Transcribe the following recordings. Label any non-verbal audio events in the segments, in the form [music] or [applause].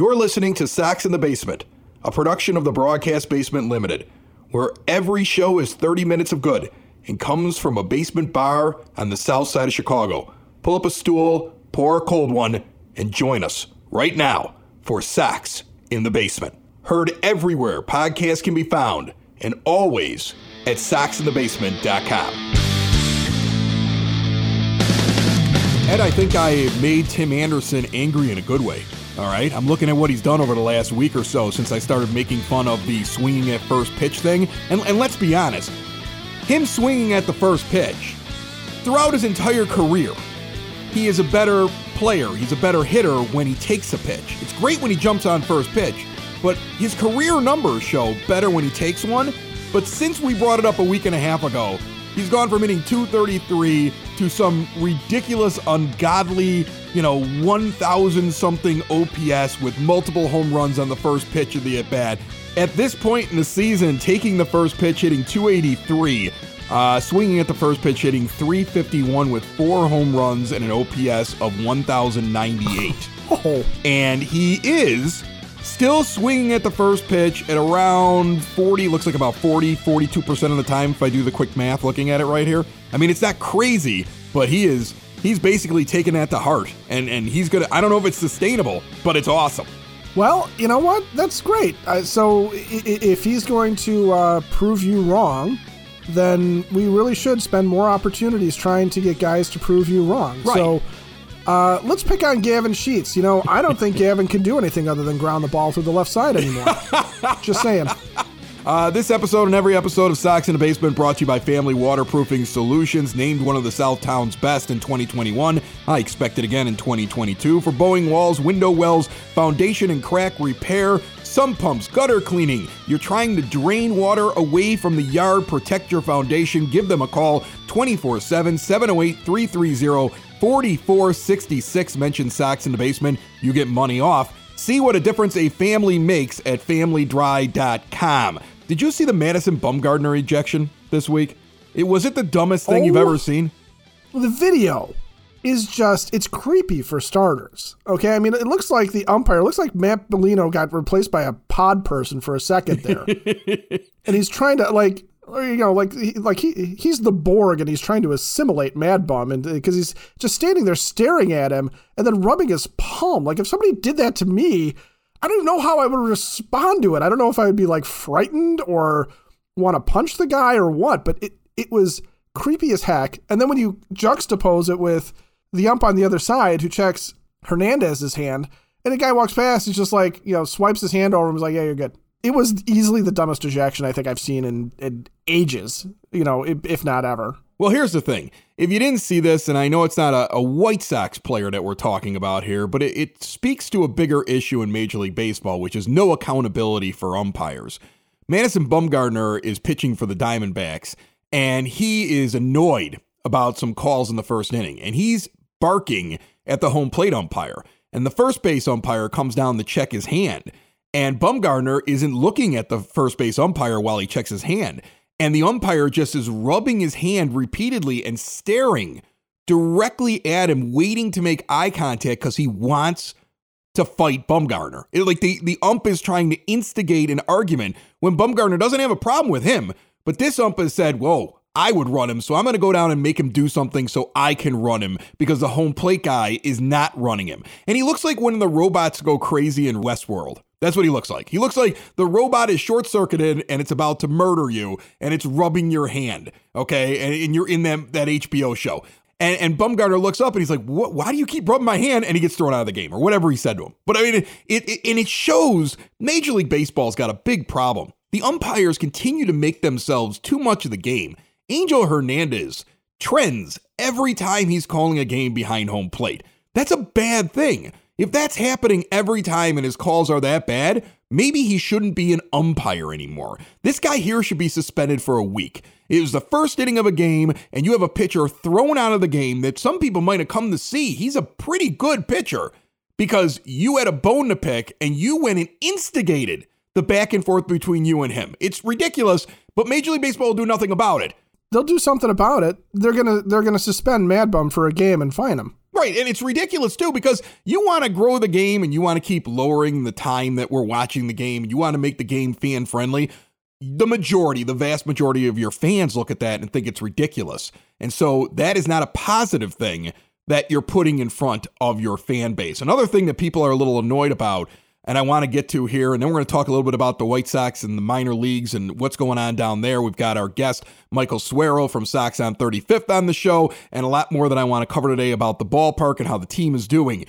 You're listening to Sox in the Basement, a production of the Broadcast Basement Limited, where every show is 30 minutes of good and comes from a basement bar on the south side of Chicago. Pull up a stool, pour a cold one, and join us right now for Sox in the Basement. Heard everywhere podcasts can be found and always at soxinthebasement.com. Ed, I think I made Tim Anderson angry in a good way. All right, I'm looking at what he's done over the last week or so since I started making fun of the swinging at first pitch thing. And, and let's be honest, him swinging at the first pitch throughout his entire career, he is a better player. He's a better hitter when he takes a pitch. It's great when he jumps on first pitch, but his career numbers show better when he takes one. But since we brought it up a week and a half ago, He's gone from hitting 233 to some ridiculous, ungodly, you know, 1,000 something OPS with multiple home runs on the first pitch of the at bat. At this point in the season, taking the first pitch, hitting 283, uh, swinging at the first pitch, hitting 351 with four home runs and an OPS of 1,098. [laughs] Oh. And he is still swinging at the first pitch at around 40, looks like about 40, 42% of the time if I do the quick math looking at it right here. I mean, it's not crazy, but he is he's basically taken that to heart and and he's going to I don't know if it's sustainable, but it's awesome. Well, you know what? That's great. Uh, so if he's going to uh, prove you wrong, then we really should spend more opportunities trying to get guys to prove you wrong. Right. So uh, let's pick on Gavin Sheets. You know, I don't think [laughs] Gavin can do anything other than ground the ball through the left side anymore. [laughs] Just saying. Uh, this episode and every episode of Sox in the Basement brought to you by Family Waterproofing Solutions, named one of the Southtown's best in 2021. I expect it again in 2022 for bowing walls, window wells, foundation and crack repair, sump pumps, gutter cleaning. You're trying to drain water away from the yard, protect your foundation. Give them a call 24 7 708 330 4466. Mention Sox in the Basement. You get money off. See what a difference a family makes at familydry.com. Did you see the Madison Bumgarner ejection this week? It was it the dumbest thing oh, you've ever oh. seen? The video is just it's creepy for starters. Okay, I mean it looks like the umpire looks like Matt Bellino got replaced by a pod person for a second there, [laughs] and he's trying to like you know, like like he he's the Borg and he's trying to assimilate Mad Bum, and uh, because he's just standing there staring at him and then rubbing his palm. Like if somebody did that to me, I don't know how I would respond to it. I don't know if I would be like frightened or want to punch the guy or what. But it it was creepy as heck. And then when you juxtapose it with the ump on the other side who checks Hernandez's hand, and the guy walks past, he's just like you know swipes his hand over and was like, "Yeah, you're good." it was easily the dumbest ejection I think I've seen in, in ages, you know, if, not ever. Well, here's the thing. If you didn't see this, and I know it's not a, a White Sox player that we're talking about here, but it, it speaks to a bigger issue in Major League Baseball, which is no accountability for umpires. Madison Bumgarner is pitching for the Diamondbacks, and he is annoyed about some calls in the first inning, and he's barking at the home plate umpire. And the first base umpire comes down to check his hand. And Bumgarner isn't looking at the first base umpire while he checks his hand. And the umpire just is rubbing his hand repeatedly and staring directly at him, waiting to make eye contact because he wants to fight Bumgarner. It, like the, the ump is trying to instigate an argument when Bumgarner doesn't have a problem with him. But this ump has said, Whoa, I would run him, so I'm going to go down and make him do something so I can run him because the home plate guy is not running him. And he looks like one of the robots go crazy in Westworld. That's what he looks like. He looks like the robot is short circuited and it's about to murder you and it's rubbing your hand. Okay. And, and you're in that, that HBO show. And, and Bumgarner looks up and he's like, what, why do you keep rubbing my hand? And he gets thrown out of the game or whatever he said to him. But I mean, it, it, and it shows Major League Baseball's got a big problem. The umpires continue to make themselves too much of the game. Angel Hernandez trends every time he's calling a game behind home plate. That's a bad thing. If that's happening every time and his calls are that bad, maybe he shouldn't be an umpire anymore. This guy here should be suspended for a week. It was the first inning of a game, and you have a pitcher thrown out of the game that some people might have come to see. He's a pretty good pitcher because you had a bone to pick and you went and instigated the back and forth between you and him. It's ridiculous, but Major League Baseball will do nothing about it. They'll do something about it. They're gonna they're gonna suspend Mad Bum for a game and fine him. Right, and it's ridiculous too because you want to grow the game and you want to keep lowering the time that we're watching the game. You want to make the game fan friendly. The majority, the vast majority of your fans look at that and think it's ridiculous. And so that is not a positive thing that you're putting in front of your fan base. Another thing that people are a little annoyed about and I want to get to here. And then we're going to talk a little bit about the White Sox and the minor leagues and what's going on down there. We've got our guest, Michael Suero from Sox on 35th on the show, and a lot more that I want to cover today about the ballpark and how the team is doing.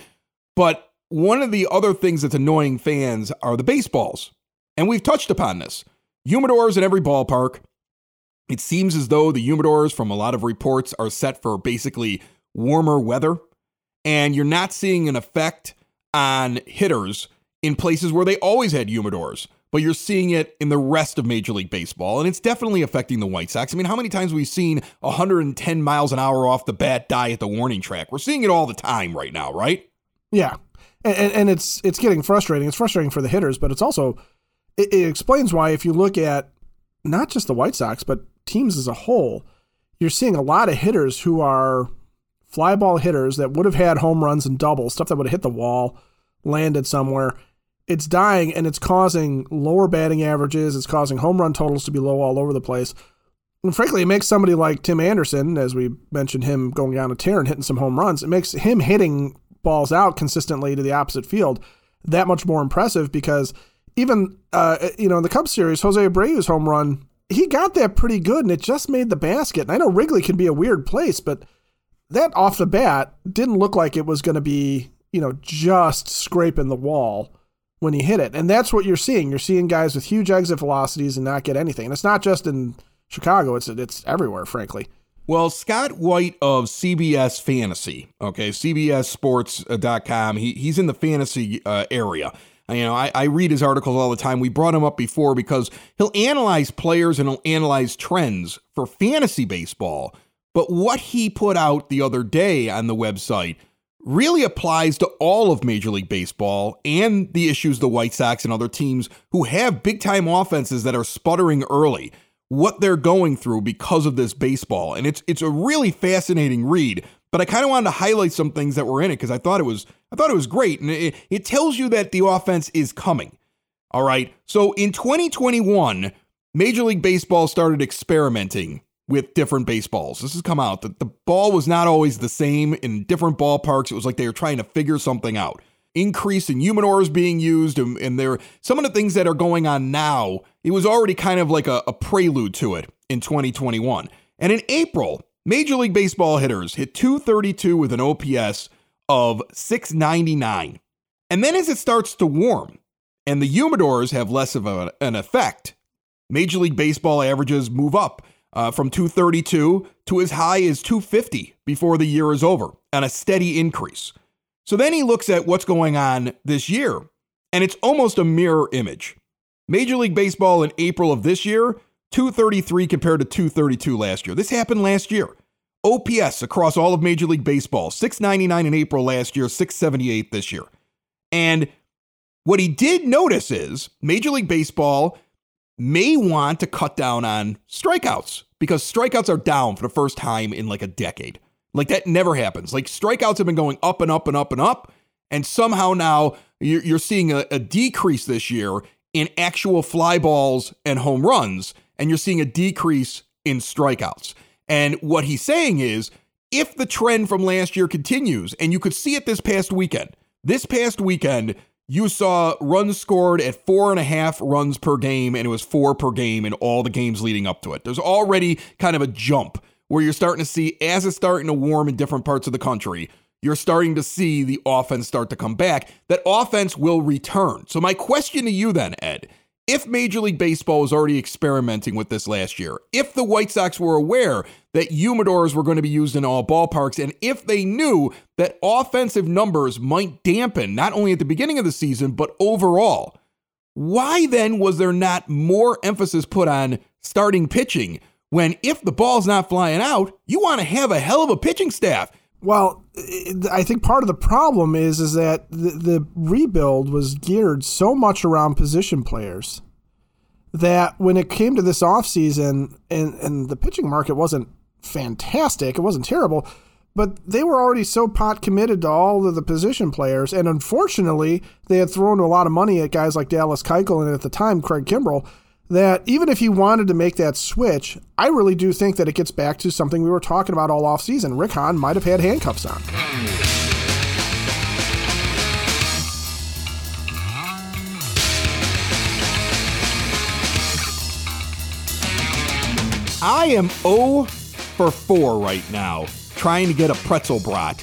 But one of the other things that's annoying fans are the baseballs. And we've touched upon this. Humidors in every ballpark. It seems as though the humidors, from a lot of reports, are set for basically warmer weather. And you're not seeing an effect on hitters in places where they always had humidors, but you're seeing it in the rest of Major League Baseball, and it's definitely affecting the White Sox. I mean, how many times have we seen 110 miles an hour off the bat die at the warning track? We're seeing it all the time right now, right? Yeah, and, and it's it's getting frustrating. It's frustrating for the hitters, but it's also it, it explains why if you look at not just the White Sox but teams as a whole, you're seeing a lot of hitters who are fly ball hitters that would have had home runs and doubles, stuff that would have hit the wall, landed somewhere it's dying and it's causing lower batting averages. It's causing home run totals to be low all over the place. And frankly, it makes somebody like Tim Anderson, as we mentioned him going down a tear and hitting some home runs, it makes him hitting balls out consistently to the opposite field that much more impressive because even, uh, you know, in the Cubs series, Jose Abreu's home run, he got that pretty good and it just made the basket. And I know Wrigley can be a weird place, but that off the bat didn't look like it was going to be, you know, just scraping the wall when he hit it. And that's what you're seeing. You're seeing guys with huge exit velocities and not get anything. And it's not just in Chicago, it's it's everywhere, frankly. Well, Scott White of CBS Fantasy, okay, CBSSports.com, he, he's in the fantasy uh, area. You know, I, I read his articles all the time. We brought him up before because he'll analyze players and he'll analyze trends for fantasy baseball. But what he put out the other day on the website – really applies to all of Major League Baseball and the issues the White Sox and other teams who have big time offenses that are sputtering early, what they're going through because of this baseball. And it's it's a really fascinating read. But I kind of wanted to highlight some things that were in it because I thought it was I thought it was great. And it, it tells you that the offense is coming. All right. So in 2021, Major League Baseball started experimenting with different baseballs. This has come out that the ball was not always the same in different ballparks. It was like they were trying to figure something out. Increase in humidors being used, and, and there some of the things that are going on now. It was already kind of like a, a prelude to it in 2021. And in April, Major League Baseball hitters hit 232 with an OPS of 699. And then as it starts to warm and the humidors have less of a, an effect, Major League Baseball averages move up uh, from 232 to as high as 250 before the year is over, and a steady increase. So then he looks at what's going on this year, and it's almost a mirror image. Major League Baseball in April of this year, 233 compared to 232 last year. This happened last year. OPS across all of Major League Baseball, 699 in April last year, 678 this year. And what he did notice is Major League Baseball may want to cut down on strikeouts because strikeouts are down for the first time in like a decade. Like that never happens. Like strikeouts have been going up and up and up and up. And somehow now you're, seeing a, a decrease this year in actual fly balls and home runs. And you're seeing a decrease in strikeouts. And what he's saying is if the trend from last year continues, and you could see it this past weekend, this past weekend, you saw runs scored at four and a half runs per game, and it was four per game in all the games leading up to it. There's already kind of a jump where you're starting to see, as it's starting to warm in different parts of the country, you're starting to see the offense start to come back. That offense will return. So, my question to you then, Ed, if Major League Baseball was already experimenting with this last year, if the White Sox were aware that humidors were going to be used in all ballparks, and if they knew that offensive numbers might dampen not only at the beginning of the season, but overall, why then was there not more emphasis put on starting pitching when if the ball's not flying out, you want to have a hell of a pitching staff? Well, I think part of the problem is is that the, the rebuild was geared so much around position players that when it came to this offseason and and the pitching market wasn't fantastic, it wasn't terrible, but they were already so pot committed to all of the position players. And unfortunately, they had thrown a lot of money at guys like Dallas Keuchel and at the time, Craig Kimbrel, that even if he wanted to make that switch, I really do think that it gets back to something we were talking about all offseason. Rick Hahn might have had handcuffs on. I am 0 for 4 right now trying to get a pretzel brat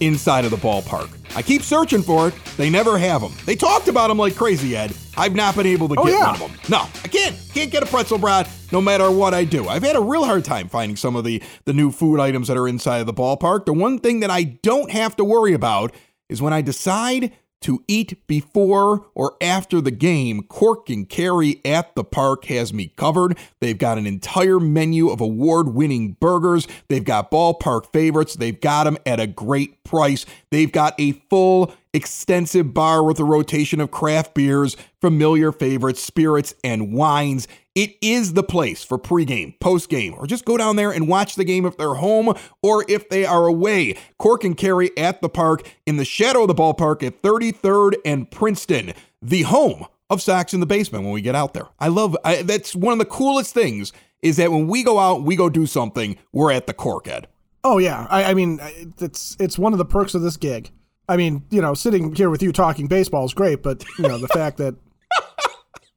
inside of the ballpark. I keep searching for it. They never have them. They talked about them like crazy, Ed. I've not been able to Oh, get yeah. one of them. No, I can't. Can't get a pretzel brat no matter what I do. I've had a real hard time finding some of the the new food items that are inside of the ballpark. The one thing that I don't have to worry about is when I decide to eat before or after the game, Cork and Carry at the park has me covered. They've got an entire menu of award winning burgers. They've got ballpark favorites. They've got them at a great price. They've got a full, extensive bar with a rotation of craft beers, familiar favorites, spirits, and wines. It is the place for pregame, postgame, or just go down there and watch the game if they're home or if they are away. Cork and Carry at the park in the shadow of the ballpark at 33rd and Princeton, the home of Sox in the Basement when we get out there. I love I, that's one of the coolest things is that when we go out, we go do something, we're at the Cork Ed. Oh yeah, I, I mean it's it's one of the perks of this gig. I mean, you know, sitting here with you talking baseball is great, but you know the [laughs] fact that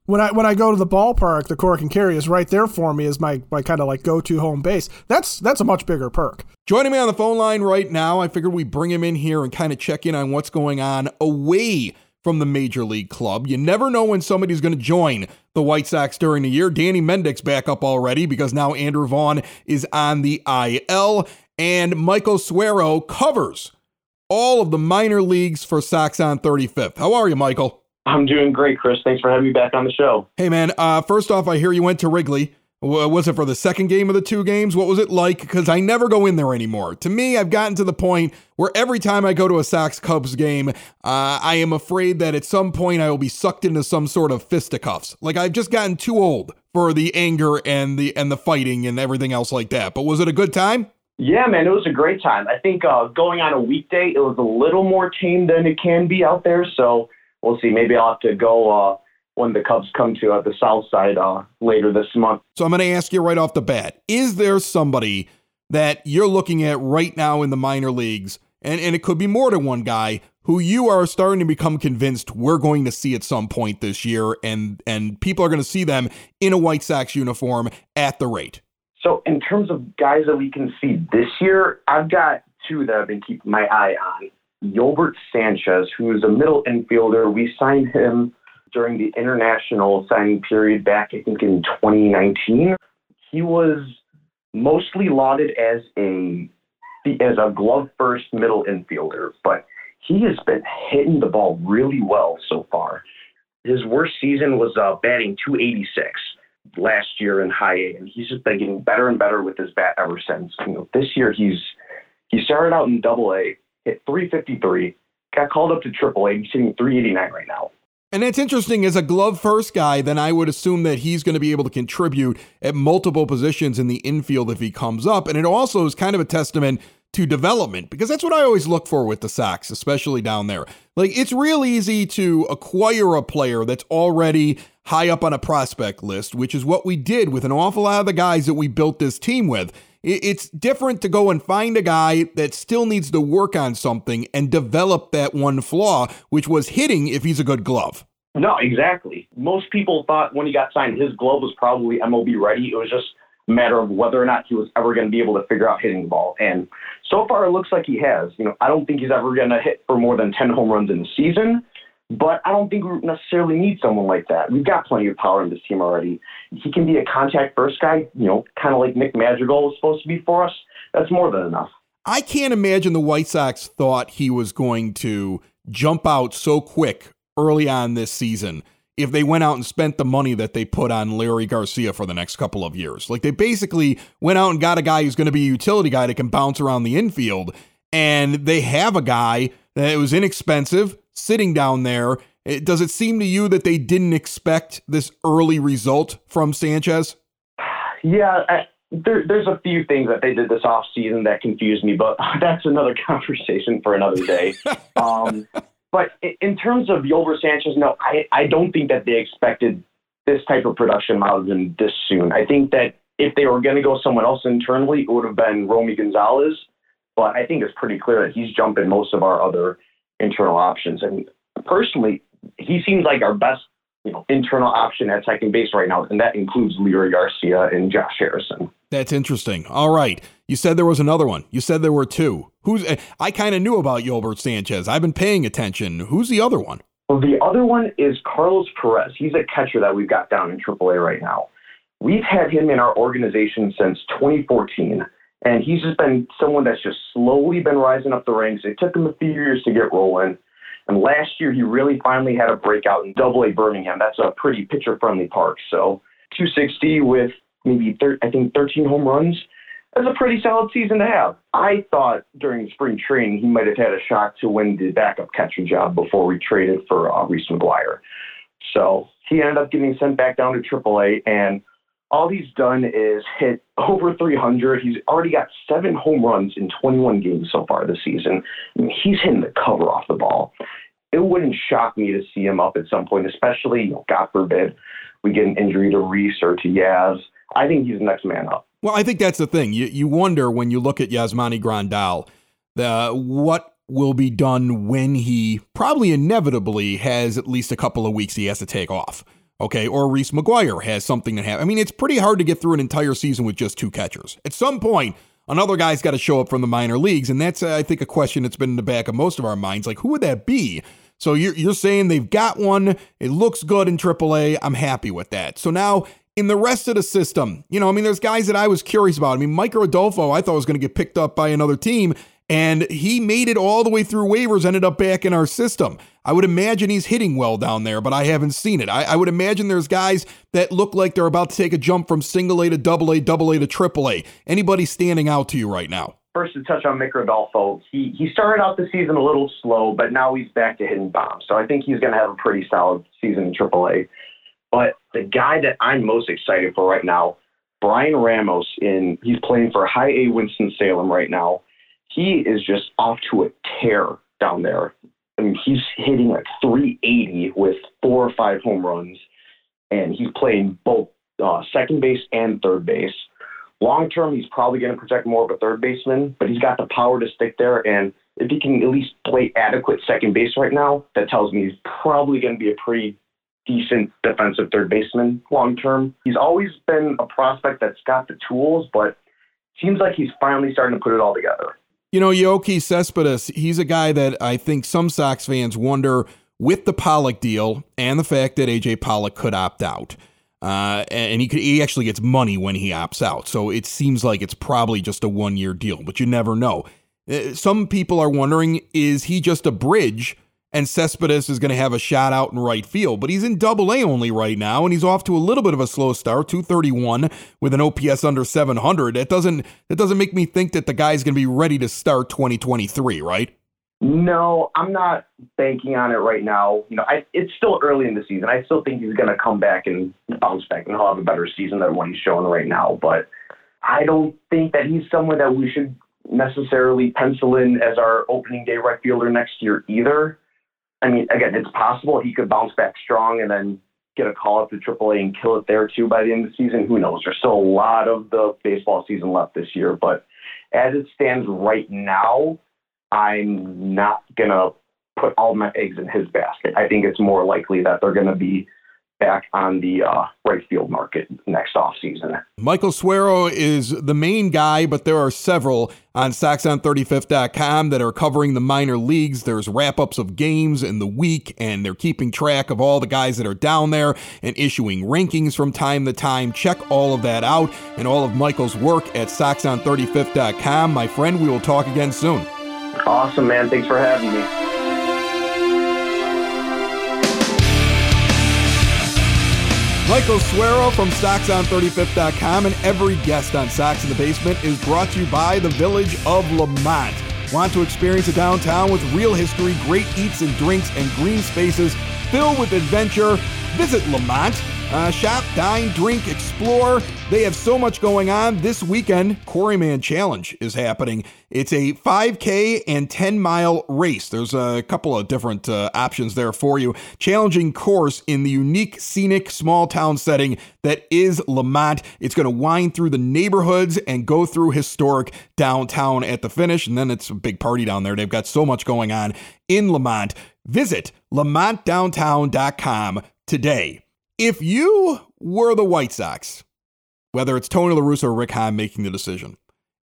when I when I go to the ballpark, the Cork and Carry is right there for me as my my kind of like go to home base. That's that's a much bigger perk. Joining me on the phone line right now, I figured we bring him in here and kind of check in on what's going on away from the major league club. You never know when somebody's going to join the White Sox during the year. Danny Mendick's back up already because now Andrew Vaughn is on the IL, and Michael Suero covers all of the minor leagues for Sox on 35th. How are you, Michael? I'm doing great, Chris. Thanks for having me back on the show. Hey, man. Uh, first off, I hear you went to Wrigley. Was it for the second game of the two games? What was it like? Because I never go in there anymore. To me, I've gotten to the point where every time I go to a Sox Cubs game, uh, I am afraid that at some point I will be sucked into some sort of fisticuffs. Like I've just gotten too old for the anger and the and the fighting and everything else like that. But was it a good time? Yeah, man, it was a great time. I think uh, going on a weekday, it was a little more tame than it can be out there. So we'll see. Maybe I'll have to go uh, when the Cubs come to uh, the South Side uh, later this month. So I'm going to ask you right off the bat: Is there somebody that you're looking at right now in the minor leagues, and and it could be more than one guy who you are starting to become convinced we're going to see at some point this year, and and people are going to see them in a White Sox uniform at the rate? So in terms of guys that we can see this year, I've got two that I've been keeping my eye on. Yolbert Sanchez, who's a middle infielder. We signed him during the international signing period back, I think, in 2019. He was mostly lauded as a as a glove first middle infielder, but he has been hitting the ball really well so far. His worst season was uh, batting 286 last year in high A, and he's just been getting better and better with his bat ever since. You know, this year he's he started out in Double A, hit 353, got called up to Triple A, he's hitting 389 right now. And it's interesting as a glove first guy, then I would assume that he's going to be able to contribute at multiple positions in the infield if he comes up. And it also is kind of a testament to development because that's what I always look for with the Sox, especially down there. Like it's real easy to acquire a player that's already high up on a prospect list, which is what we did with an awful lot of the guys that we built this team with. It's different to go and find a guy that still needs to work on something and develop that one flaw, which was hitting if he's a good glove. No, exactly. Most people thought when he got signed, his glove was probably MLB ready. It was just matter of whether or not he was ever going to be able to figure out hitting the ball. And so far, it looks like he has. You know, I don't think he's ever going to hit for more than 10 home runs in the season, but I don't think we necessarily need someone like that. We've got plenty of power in this team already. He can be a contact first guy, you know, kind of like Nick Madrigal was supposed to be for us. That's more than enough. I can't imagine the White Sox thought he was going to jump out so quick early on this season if they went out and spent the money that they put on Leury Garcia for the next couple of years. Like they basically went out and got a guy who's going to be a utility guy that can bounce around the infield. And they have a guy that was inexpensive sitting down there. It- Does it seem to you that they didn't expect this early result from Sanchez? Yeah, I, there, there's a few things that they did this off season that confused me, but [laughs] that's another [laughs] conversation for another day. [laughs] um, but in terms of Yolbert Sanchez, no, I, I don't think that they expected this type of production out of him this soon. I think that if they were going to go someone else internally, it would have been Romy Gonzalez. But I think it's pretty clear that he's jumping most of our other internal options. And personally, he seems like our best you know, internal option at second base right now, and that includes Leury Garcia and Josh Harrison. That's interesting. All right. You said there was another one. You said there were two. Who's eh, I kind of knew about Yolbert Sanchez. I've been paying attention. Who's the other one? Well, the other one is Carlos Perez. He's a catcher that we've got down in AAA right now. We've had him in our organization since 2014, and he's just been someone that's just slowly been rising up the ranks. It took him a few years to get rolling. And last year, he really finally had a breakout in Double A Birmingham. That's a pretty pitcher friendly park. So 260 with maybe, thir- I think, 13 home runs. That's a pretty solid season to have. I thought during spring training he might have had a shot to win the backup catcher job before we traded for uh, Reese McGuire. So he ended up getting sent back down to AAA, and all he's done is hit [laughs] over 300. He's already got seven home runs in 21 games so far this season. I mean, he's hitting the cover off the ball. It wouldn't shock me to see him up at some point, especially, you know, God forbid, we get an injury to Reese or to Yaz. I think he's the next man up. Well, I think that's the thing. You you wonder when you look at Yasmani Grandal, the what will be done when he probably inevitably has at least a couple of weeks he has to take off okay, or Reese McGuire has something that happen. I mean, it's pretty hard to get through an entire season with just two catchers. At some point, another guy's got to show up from the minor leagues, and that's, I think, a question that's been in the back of most of our minds. Like, who would that be? So you're, you're saying they've got one. It looks good in AAA. I'm happy with that. So now in the rest of the system, you know, I mean, there's guys that I was curious about. I mean, Micker Adolfo, I thought was going to get picked up by another team, and he made it all the way through waivers, ended up back in our system. I would imagine he's hitting well down there, but I haven't seen it. I, I, would imagine there's guys that look like they're about to take a jump from single A to double A, double A to triple A. Anybody standing out to you right now? First, to touch on Micker Adolfo, he, he started out the season a little slow, but now he's back to hitting bombs. So I think he's going to have a pretty solid season in triple A. But the guy that I'm most excited for right now, Bryan Ramos, in he's playing for High A Winston Salem right now he is just off to a tear down there. I mean, he's hitting like 380 with four or five home runs, and he's playing both uh, second base and third base. Long term, he's probably going to protect more of a third baseman, but he's got the power to stick there. And if he can at least play adequate second base right now, that tells me he's probably going to be a pretty decent defensive third baseman long term. He's always been a prospect that's got the tools, but seems like he's finally starting to put it all together. You know, Yoelqui Cespedes, he's a guy that I think some Sox fans wonder with the Pollock deal and the fact that AJ Pollock could opt out. Uh, and he could, he actually gets money when he opts out. So it seems like it's probably just a one year deal, but you never know. Uh, some people are wondering is he just a bridge and Cespedes is going to have a shot out in right field. But he's in double A only right now, and he's off to a little bit of a slow start, 231 with an OPS under 700. That doesn't that doesn't make me think that the guy's going to be ready to start 2023, right? No, I'm not banking on it right now. You know, I, it's still early in the season. I still think he's going to come back and bounce back, and he'll have a better season than what he's showing right now. But I don't think that he's someone that we should necessarily pencil in as our opening day right fielder next year either. I mean, again, it's possible he could bounce back strong and then get a call up to AAA and kill it there too by the end of the season. Who knows? There's still a lot of the baseball season left this year, but as it stands right now, I'm not gonna put all my eggs in his basket. I think it's more likely that they're gonna be back on the uh, right field market next offseason. Michael Suero is the main guy, but there are several on SoxOn35th.com that are covering the minor leagues. There's wrap ups of games in the week, and they're keeping track of all the guys that are down there and issuing rankings from time to time. Check all of that out and all of Michael's work at SoxOn35th.com. My friend, we will talk again soon. Awesome, man. Thanks for having me. Michael Suero from SoxOn35th.com and every guest on Sox in the Basement is brought to you by the Village of Lemont. Want to experience a downtown with real history, great eats and drinks, and green spaces filled with adventure? Visit Lemont Uh, shop, dine, drink, explore. They have so much going on. This weekend, Quarryman Challenge is happening. It's a 5K and 10 mile race. There's a couple of different uh, options there for you. Challenging course in the unique, scenic, small town setting that is Lemont. It's going to wind through the neighborhoods and go through historic downtown at the finish. And then it's a big party down there. They've got so much going on in Lemont. Visit lemontdowntown.com today. If you were the White Sox, whether it's Tony La Russa or Rick Hahn making the decision,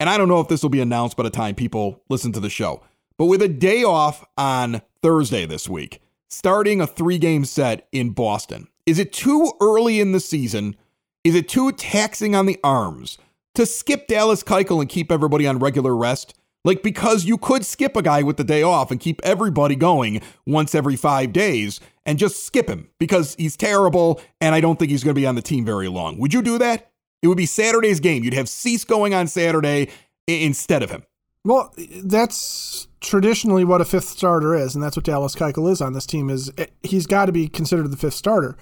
and I don't know if this will be announced by the time people listen to the show, but with a day off on Thursday this week, starting a three game set in Boston, is it too early in the season? Is it too taxing on the arms to skip Dallas Keuchel and keep everybody on regular rest? Like, because you could skip a guy with the day off and keep everybody going once every five days and just skip him because he's terrible and I don't think he's going to be on the team very long. Would you do that? It would be Saturday's game. You'd have Cease going on Saturday instead of him. Well, that's traditionally what a fifth starter is, and that's what Dallas Keuchel is on this team. Is eh, he's got to be considered the fifth starter.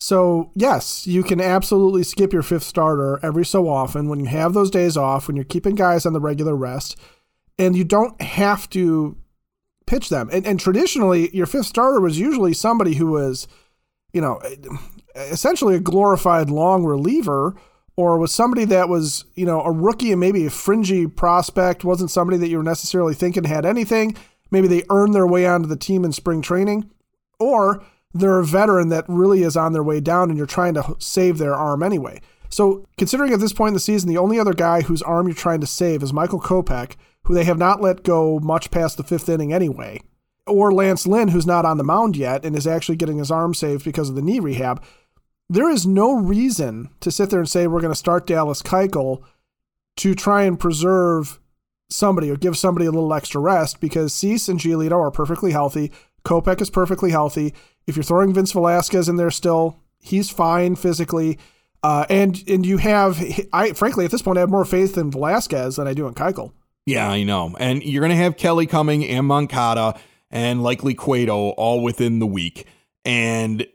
So yes, you can absolutely skip your fifth starter every so often when you have those days off, when you're keeping guys on the regular rest and you don't have to pitch them. And, and traditionally, your fifth starter was usually somebody who was, you know, essentially a glorified long reliever or was somebody that was, you know, a rookie and maybe a fringy prospect, wasn't somebody that you were necessarily thinking had anything. Maybe they earned their way onto the team in spring training, or they're a veteran that really is on their way down and you're trying to save their arm anyway. So, considering at this point in the season, the only other guy whose arm you're trying to save is Michael Kopech, who they have not let go much past the fifth inning anyway, or Lance Lynn, who's not on the mound yet and is actually getting his arm saved because of the knee rehab, there is no reason to sit there and say we're going to start Dallas Keuchel to try and preserve somebody or give somebody a little extra rest because Cease and Giolito are perfectly healthy. Kopech is perfectly healthy. If you're throwing Vince Velasquez in there still, he's fine physically. Uh, and and you have, I frankly at this point I have more faith in Velasquez than I do in Keuchel. Yeah, I know. And you're going to have Kelly coming and Moncada and likely Cueto all within the week. And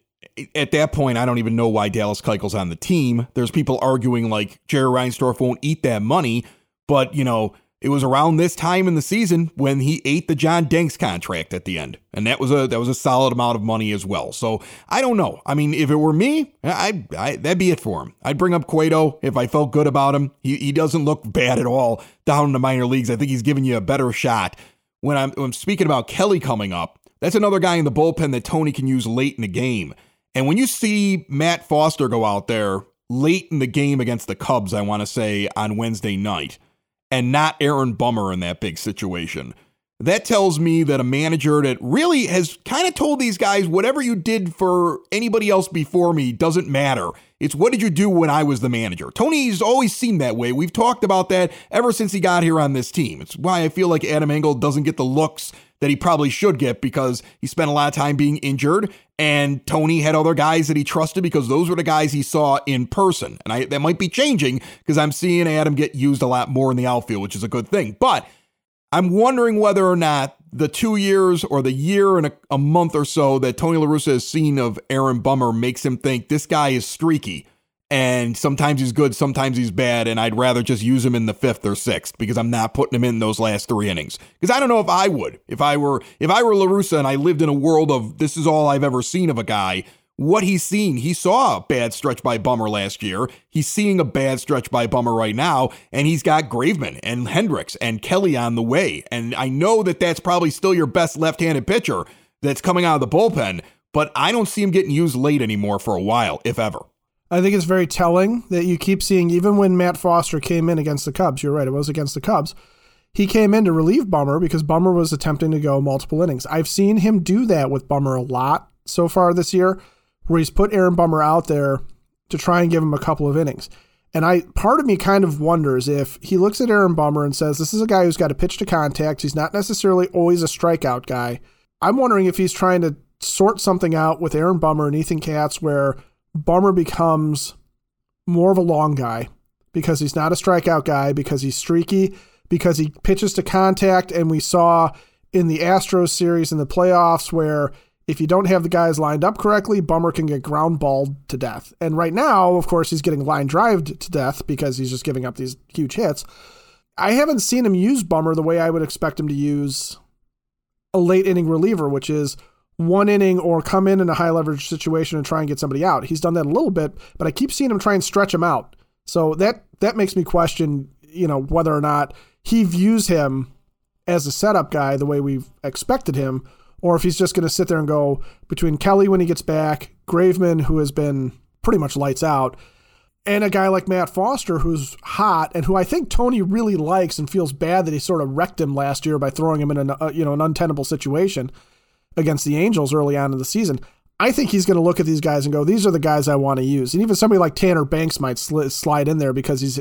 at that point, I don't even know why Dallas Keuchel's on the team. There's people arguing like Jerry Reinsdorf won't eat that money, but you know, it was around this time in the season when he ate the John Danks contract at the end, and that was a that was a solid amount of money as well. So I don't know. I mean, if it were me, I, I that'd be it for him. I'd bring up Cueto if I felt good about him. He he doesn't look bad at all down in the minor leagues. I think he's giving you a better shot. When I'm when I'm speaking about Kelly coming up, that's another guy in the bullpen that Tony can use late in the game. And when you see Matt Foster go out there late in the game against the Cubs, I want to say on Wednesday night and not Aaron Bummer in that big situation. That tells me that a manager that really has kind of told these guys whatever you did for anybody else before me doesn't matter. It's what did you do when I was the manager? Tony's always seemed that way. We've talked about that ever since he got here on this team. It's why I feel like Adam Engel doesn't get the looks that he probably should get because he spent a lot of time being injured and Tony had other guys that he trusted because those were the guys he saw in person. And I, that might be changing because I'm seeing Adam get used a lot more in the outfield, which is a good thing. But I'm wondering whether or not the two years or the year and a, a month or so that Tony La Russa has seen of Aaron Bummer makes him think this guy is streaky and sometimes he's good, sometimes he's bad, and I'd rather just use him in the fifth or sixth because I'm not putting him in those last three innings. Because I don't know if I would. If I were if I were La Russa and I lived in a world of this is all I've ever seen of a guy, what he's seen, he saw a bad stretch by Bummer last year. He's seeing a bad stretch by Bummer right now, and he's got Graveman and Hendriks and Kelly on the way. And I know that that's probably still your best left-handed pitcher that's coming out of the bullpen, but I don't see him getting used late anymore for a while, if ever. I think it's very telling that you keep seeing, even when Matt Foster came in against the Cubs, you're right, it was against the Cubs. He came in to relieve Bummer because Bummer was attempting to go multiple innings. I've seen him do that with Bummer a lot so far this year, where he's put Aaron Bummer out there to try and give him a couple of innings. And I part of me kind of wonders if he looks at Aaron Bummer and says, This is a guy who's got a pitch to contact. He's not necessarily always a strikeout guy. I'm wondering if he's trying to sort something out with Aaron Bummer and Ethan Katz where Bummer becomes more of a long guy because he's not a strikeout guy, because he's streaky, because he pitches to contact. And we saw in the Astros series in the playoffs where if you don't have the guys lined up correctly, Bummer can get ground balled to death. And right now, of course, he's getting line drived to death because he's just giving up these huge hits. I haven't seen him use Bummer the way I would expect him to use a late inning reliever, which is one inning or come in in a high leverage situation and try and get somebody out. He's done that a little bit, but I keep seeing him try and stretch him out. So that that makes me question, you know, whether or not he views him as a setup guy the way we've expected him, or if he's just going to sit there and go between Kelly when he gets back, Graveman who has been pretty much lights out, and a guy like Matt Foster who's hot and who I think Tony really likes and feels bad that he sort of wrecked him last year by throwing him in an uh, you know an untenable situation against the Angels early on in the season. I think he's going to look at these guys and go, these are the guys I want to use. And even somebody like Tanner Banks might sl- slide in there because he's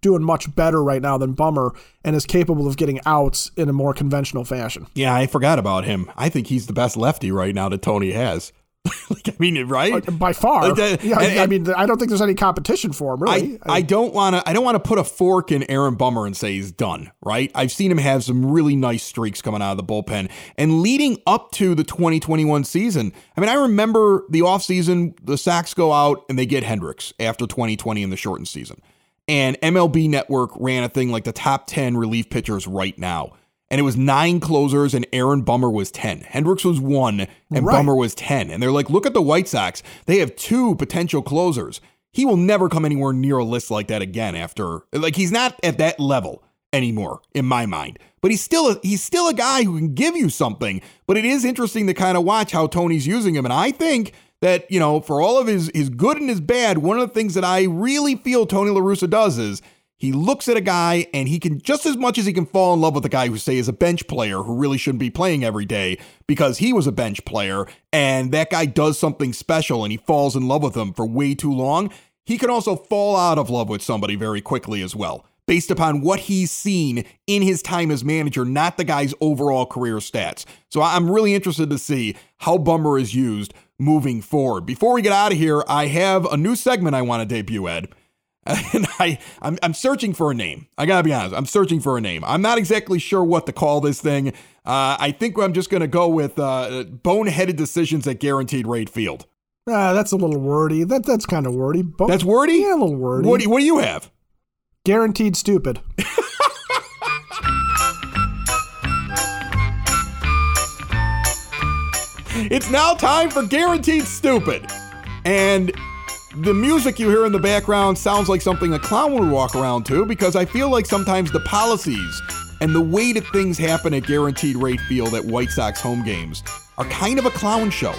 doing much better right now than Bummer and is capable of getting outs in a more conventional fashion. Yeah, I forgot about him. I think he's the best lefty right now that Tony has. [laughs] like, I mean, right? Uh, by far. Like that, yeah, and, I mean, I don't think there's any competition for him. Really, I, I, I don't want to. I don't want to put a fork in Aaron Bummer and say he's done. Right? I've seen him have some really nice streaks coming out of the bullpen, and leading up to the 2021 season. I mean, I remember the offseason, the Sox go out and they get Hendriks after 2020 in the shortened season, and MLB Network ran a thing like the top 10 relief pitchers right now and it was nine closers, and Aaron Bummer was 10. Hendriks was one, and right. Bummer was 10. And they're like, look at the White Sox. They have two potential closers. He will never come anywhere near a list like that again after, like, he's not at that level anymore in my mind. But he's still a, he's still a guy who can give you something. But it is interesting to kind of watch how Tony's using him. And I think that, you know, for all of his his good and his bad, one of the things that I really feel Tony La Russa does is he looks at a guy and he can just as much as he can fall in love with a guy who say is a bench player who really shouldn't be playing every day because he was a bench player and that guy does something special and he falls in love with him for way too long. He can also fall out of love with somebody very quickly as well, based upon what he's seen in his time as manager, not the guy's overall career stats. So I'm really interested to see how Bummer is used moving forward. Before we get out of here, I have a new segment I want to debut, Ed. [laughs] and I, I'm, I'm searching for a name. I gotta be honest. I'm searching for a name. I'm not exactly sure what to call this thing. Uh, I think I'm just gonna go with uh, boneheaded decisions at guaranteed rate field. Ah, that's a little wordy. That that's kind of wordy. Bo- that's wordy. Yeah, a little wordy. What do, what do you have? Guaranteed stupid. [laughs] it's now time for guaranteed stupid, and the music you hear in the background sounds like something a clown would walk around to because I feel like sometimes the policies and the way that things happen at Guaranteed Rate Field at White Sox home games are kind of a clown show.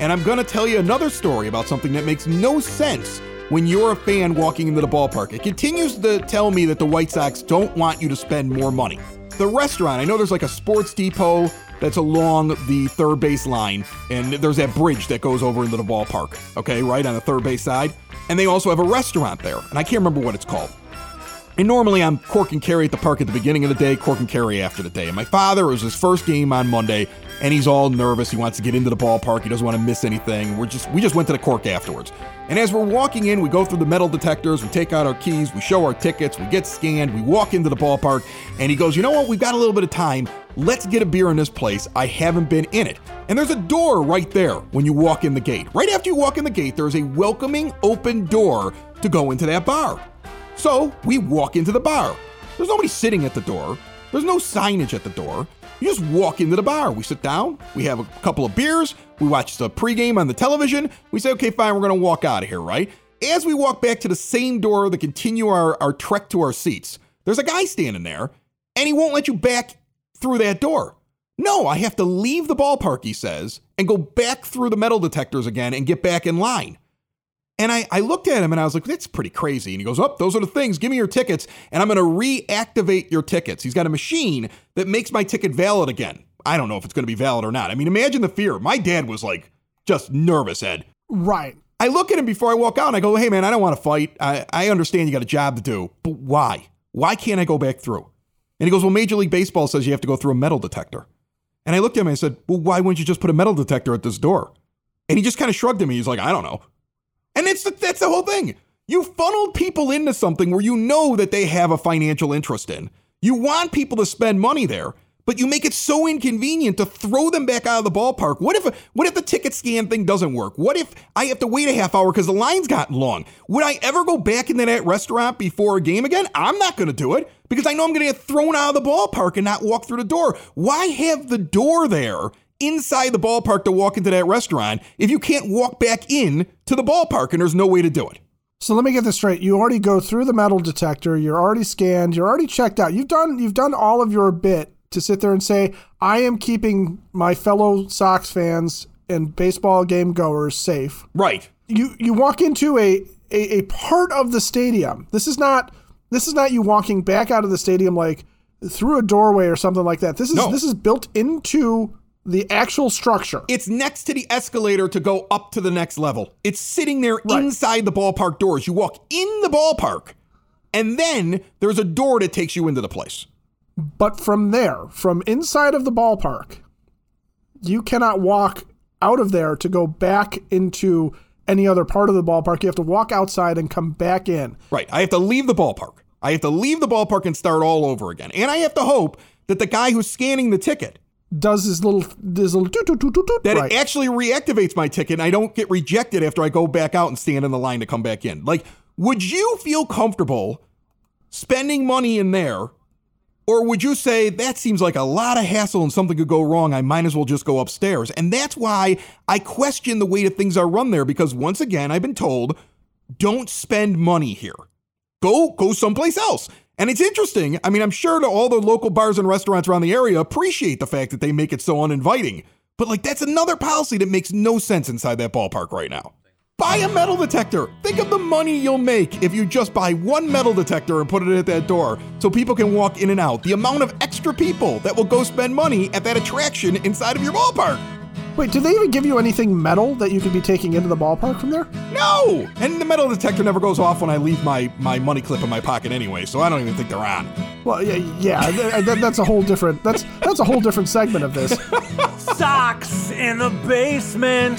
And I'm going to tell you another story about something that makes no sense when you're a fan walking into the ballpark. It continues to tell me that the White Sox don't want you to spend more money. The restaurant, I know there's like a sports depot that's along the third base line, and there's that bridge that goes over into the ballpark, okay, right on the third base side. And they also have a restaurant there, and I can't remember what it's called. And normally I'm cork and carry at the park at the beginning of the day, cork and carry after the day. And my father, was his first game on Monday, and he's all nervous. He wants to get into the ballpark. He doesn't want to miss anything. We're just we just went to the cork afterwards. And as we're walking in, we go through the metal detectors, we take out our keys, we show our tickets, we get scanned, we walk into the ballpark, and he goes, "You know what? We've got a little bit of time. Let's get a beer in this place. I haven't been in it." And there's a door right there when you walk in the gate. Right after you walk in the gate, there's a welcoming open door to go into that bar. So we walk into the bar. There's nobody sitting at the door. There's no signage at the door. You just walk into the bar. We sit down, we have a couple of beers, we watch the pregame on the television. We say, okay, fine, we're going to walk out of here, right? As we walk back to the same door to continue our, our trek to our seats, there's a guy standing there, and he won't let you back through that door. No, I have to leave the ballpark, he says, and go back through the metal detectors again and get back in line. And I, I looked at him and I was like, that's pretty crazy. And he goes, Oh, those are the things. Give me your tickets and I'm going to reactivate your tickets. He's got a machine that makes my ticket valid again. I don't know if it's going to be valid or not. I mean, imagine the fear. My dad was like just nervous, Ed. Right. I look at him before I walk out and I go, Hey, man, I don't want to fight. I, I understand you got a job to do, but why? Why can't I go back through? And he goes, Well, Major League Baseball says you have to go through a metal detector. And I looked at him and I said, Well, why wouldn't you just put a metal detector at this door? And he just kind of shrugged at me. He's like, I don't know. And it's the, that's the whole thing. You funneled people into something where you know that they have a financial interest in. You want people to spend money there, but you make it so inconvenient to throw them back out of the ballpark. What if what if the ticket scan thing doesn't work? What if I have to wait a half hour because the line's gotten long? Would I ever go back into that restaurant before a game again? I'm not going to do it because I know I'm going to get thrown out of the ballpark and not walk through the door. Why have the door there inside the ballpark to walk into that restaurant if you can't walk back in to the ballpark and there's no way to do it? So let me get this straight. You already go through the metal detector. You're already scanned. You're already checked out. You've done you've done all of your bit to sit there and say, I am keeping my fellow Sox fans and baseball game goers safe. Right. You you walk into a, a, a part of the stadium. This is not this is not you walking back out of the stadium like through a doorway or something like that. This is No. this is built into the actual structure. It's next to the escalator to go up to the next level. It's sitting there inside the ballpark doors. You walk in the ballpark, and then there's a door that takes you into the place. But from there, from inside of the ballpark, you cannot walk out of there to go back into any other part of the ballpark. You have to walk outside and come back in. Right. I have to leave the ballpark. I have to leave the ballpark and start all over again. And I have to hope that the guy who's scanning the ticket Does his little his little toot toot toot toot toot that right. it actually reactivates my ticket and I don't get rejected after I go back out and stand in the line to come back in. Like, would you feel comfortable spending money in there? Or would you say that seems like a lot of hassle and something could go wrong? I might as well just go upstairs. And that's why I question the way that things are run there because once again, I've been told don't spend money here. Go go someplace else. And it's interesting. I mean, I'm sure that all the local bars and restaurants around the area appreciate the fact that they make it so uninviting. But like that's another policy that makes no sense inside that ballpark right now. Buy a metal detector. Think of the money you'll make if you just buy one metal detector and put it at that door so people can walk in and out. The amount of extra people that will go spend money at that attraction inside of your ballpark. Wait, do they even give you anything metal that you could be taking into the ballpark from there? No! And the metal detector never goes off when I leave my, my money clip in my pocket anyway, so I don't even think they're on. Well, yeah, yeah th- th- that's a whole different that's that's a whole different segment of this. [laughs] Sox in the basement.